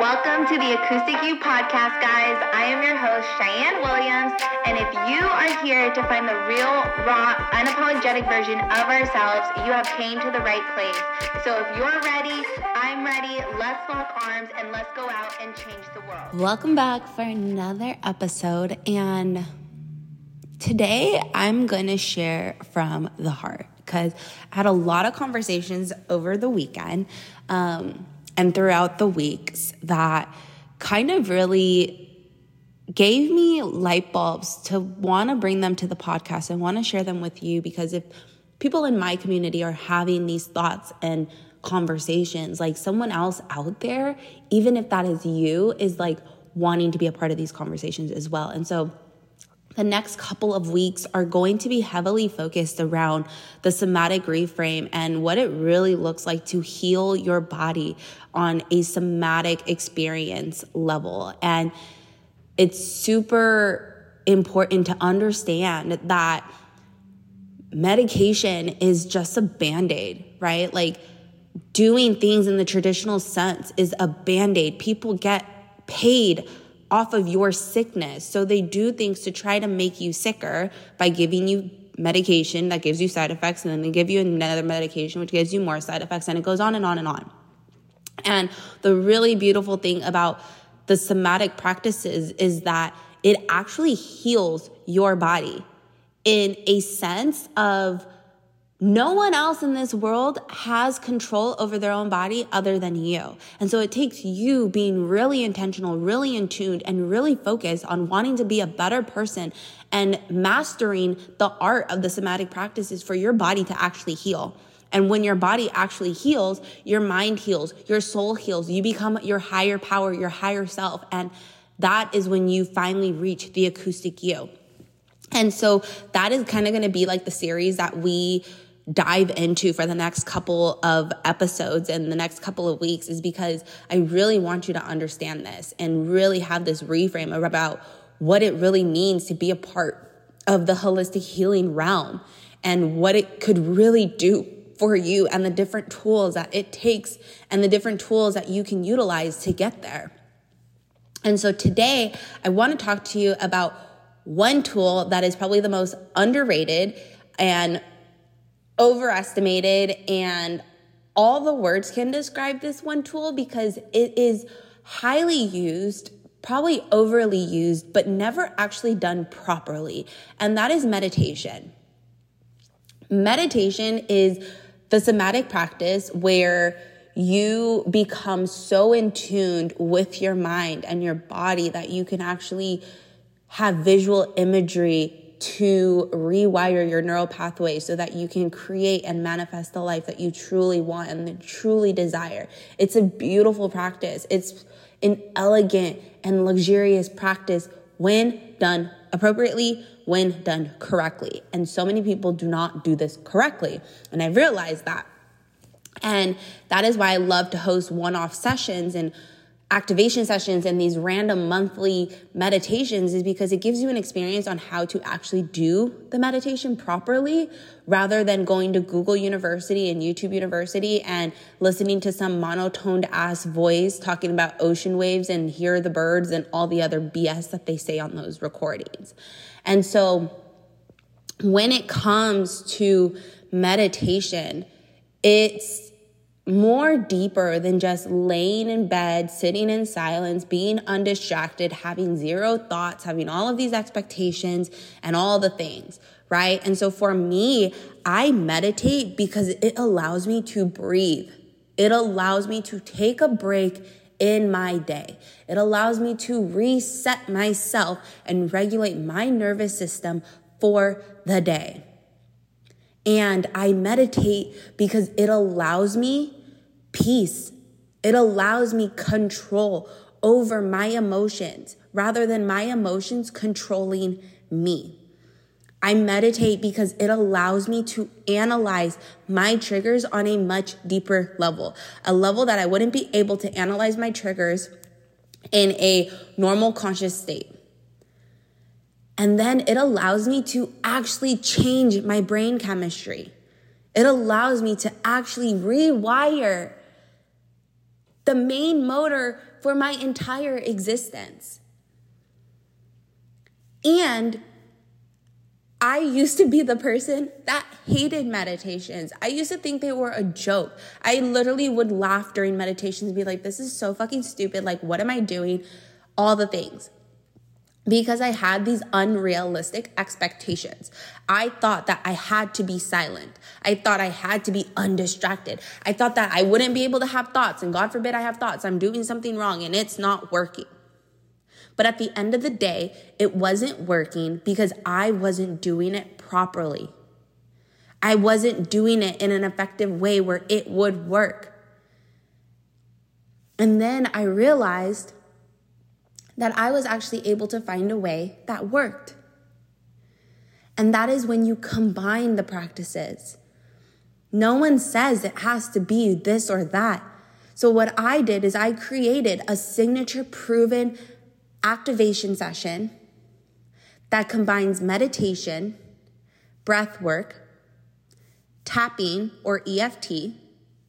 Welcome to the Acoustic You podcast, guys. I am your host, Cheyenne Williams, and if you are here to find the real, raw, unapologetic version of ourselves, you have came to the right place. So if you're ready, I'm ready. Let's lock arms and let's go out and change the world. Welcome back for another episode, and today I'm going to share from the heart because I had a lot of conversations over the weekend. Um, and throughout the weeks that kind of really gave me light bulbs to want to bring them to the podcast and want to share them with you because if people in my community are having these thoughts and conversations like someone else out there even if that is you is like wanting to be a part of these conversations as well. And so the next couple of weeks are going to be heavily focused around the somatic reframe and what it really looks like to heal your body on a somatic experience level. And it's super important to understand that medication is just a band aid, right? Like doing things in the traditional sense is a band aid. People get paid off of your sickness. So they do things to try to make you sicker by giving you medication that gives you side effects, and then they give you another medication which gives you more side effects, and it goes on and on and on. And the really beautiful thing about the somatic practices is that it actually heals your body in a sense of no one else in this world has control over their own body other than you. And so it takes you being really intentional, really in tune, and really focused on wanting to be a better person and mastering the art of the somatic practices for your body to actually heal. And when your body actually heals, your mind heals, your soul heals, you become your higher power, your higher self. And that is when you finally reach the acoustic you. And so that is kind of going to be like the series that we dive into for the next couple of episodes and the next couple of weeks is because I really want you to understand this and really have this reframe about what it really means to be a part of the holistic healing realm and what it could really do for you and the different tools that it takes and the different tools that you can utilize to get there. And so today I want to talk to you about one tool that is probably the most underrated and overestimated and all the words can describe this one tool because it is highly used, probably overly used, but never actually done properly. And that is meditation. Meditation is the somatic practice where you become so in tuned with your mind and your body that you can actually have visual imagery to rewire your neural pathways so that you can create and manifest the life that you truly want and truly desire. It's a beautiful practice. It's an elegant and luxurious practice when done appropriately, when done correctly. And so many people do not do this correctly. And I realized that. And that is why I love to host one off sessions and activation sessions and these random monthly meditations is because it gives you an experience on how to actually do the meditation properly rather than going to Google University and YouTube University and listening to some monotoned ass voice talking about ocean waves and hear the birds and all the other BS that they say on those recordings. And so when it comes to meditation, it's more deeper than just laying in bed, sitting in silence, being undistracted, having zero thoughts, having all of these expectations and all the things, right? And so for me, I meditate because it allows me to breathe. It allows me to take a break in my day. It allows me to reset myself and regulate my nervous system for the day. And I meditate because it allows me peace. It allows me control over my emotions rather than my emotions controlling me. I meditate because it allows me to analyze my triggers on a much deeper level, a level that I wouldn't be able to analyze my triggers in a normal conscious state. And then it allows me to actually change my brain chemistry. It allows me to actually rewire the main motor for my entire existence. And I used to be the person that hated meditations. I used to think they were a joke. I literally would laugh during meditations and be like, this is so fucking stupid. Like, what am I doing? All the things. Because I had these unrealistic expectations. I thought that I had to be silent. I thought I had to be undistracted. I thought that I wouldn't be able to have thoughts. And God forbid I have thoughts. I'm doing something wrong and it's not working. But at the end of the day, it wasn't working because I wasn't doing it properly. I wasn't doing it in an effective way where it would work. And then I realized that I was actually able to find a way that worked. And that is when you combine the practices. No one says it has to be this or that. So, what I did is I created a signature proven activation session that combines meditation, breath work, tapping or EFT,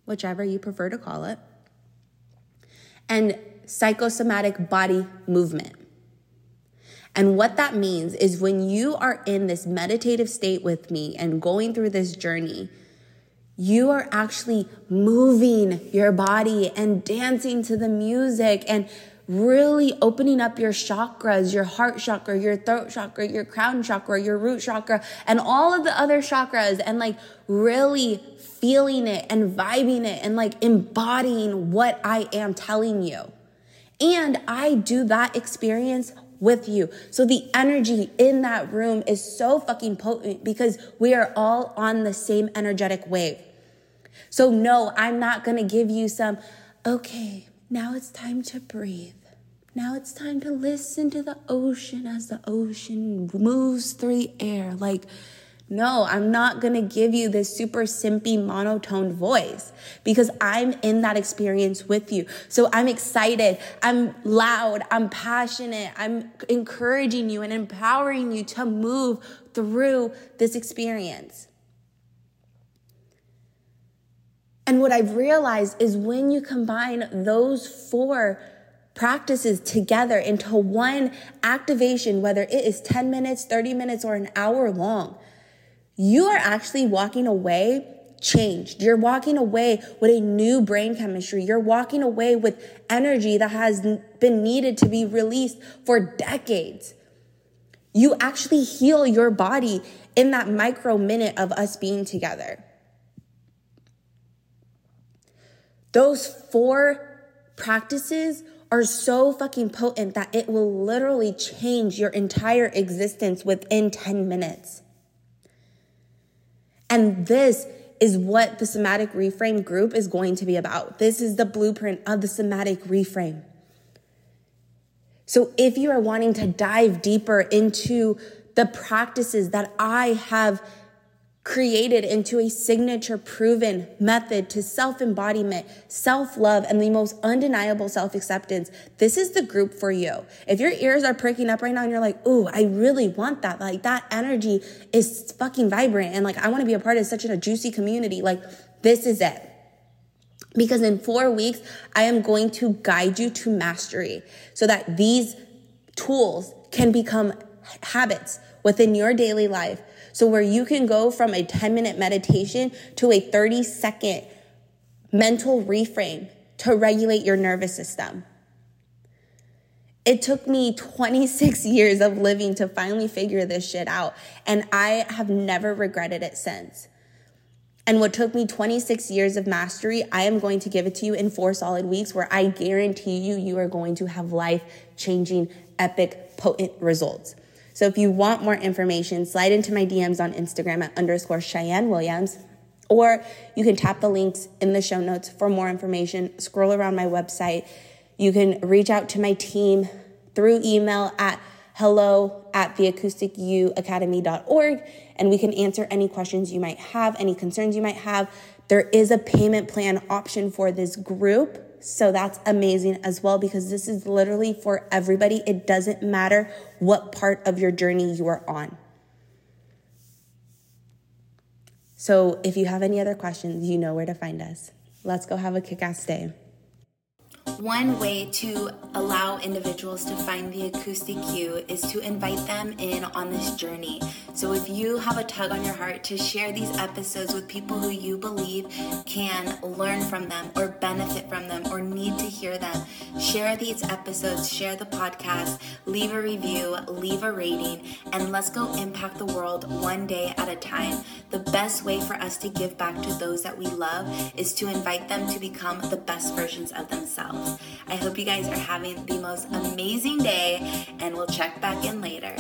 whichever you prefer to call it, and psychosomatic body movement. And what that means is when you are in this meditative state with me and going through this journey, you are actually moving your body and dancing to the music and really opening up your chakras, your heart chakra, your throat chakra, your crown chakra, your root chakra, and all of the other chakras, and like really feeling it and vibing it and like embodying what I am telling you. And I do that experience with you. So the energy in that room is so fucking potent because we are all on the same energetic wave. So, no, I'm not gonna give you some, okay, now it's time to breathe. Now it's time to listen to the ocean as the ocean moves through the air. Like, no, I'm not gonna give you this super simpy monotone voice because I'm in that experience with you. So I'm excited, I'm loud, I'm passionate, I'm encouraging you and empowering you to move through this experience. And what I've realized is when you combine those four practices together into one activation, whether it is 10 minutes, 30 minutes, or an hour long, you are actually walking away changed. You're walking away with a new brain chemistry. You're walking away with energy that has been needed to be released for decades. You actually heal your body in that micro minute of us being together. Those four practices are so fucking potent that it will literally change your entire existence within 10 minutes. And this is what the somatic reframe group is going to be about. This is the blueprint of the somatic reframe. So if you are wanting to dive deeper into the practices that I have created into a signature proven method to self embodiment, self love, and the most undeniable self acceptance, this is the group for you. If your ears are pricking up right now and you're like, ooh, I really want that, like that energy is fucking vibrant and like I want to be a part of such a juicy community, like this is it. Because in four weeks, I am going to guide you to mastery so that these tools can become habits within your daily life so, where you can go from a 10 minute meditation to a 30 second mental reframe to regulate your nervous system. It took me 26 years of living to finally figure this shit out, and I have never regretted it since. And what took me 26 years of mastery, I am going to give it to you in four solid weeks where I guarantee you, you are going to have life changing, epic, potent results. So if you want more information, slide into my DMs on Instagram at underscore Cheyenne Williams, or you can tap the links in the show notes for more information. Scroll around my website. You can reach out to my team through email at hello at theacousticyouacademy.org, and we can answer any questions you might have, any concerns you might have. There is a payment plan option for this group. So that's amazing as well because this is literally for everybody. It doesn't matter what part of your journey you are on. So if you have any other questions, you know where to find us. Let's go have a kick ass day. One way to allow individuals to find the acoustic you is to invite them in on this journey. So if you have a tug on your heart to share these episodes with people who you believe can learn from them or benefit from them or need to hear them, share these episodes, share the podcast, leave a review, leave a rating, and let's go impact the world one day at a time. The best way for us to give back to those that we love is to invite them to become the best versions of themselves. I hope you guys are having the most amazing day, and we'll check back in later.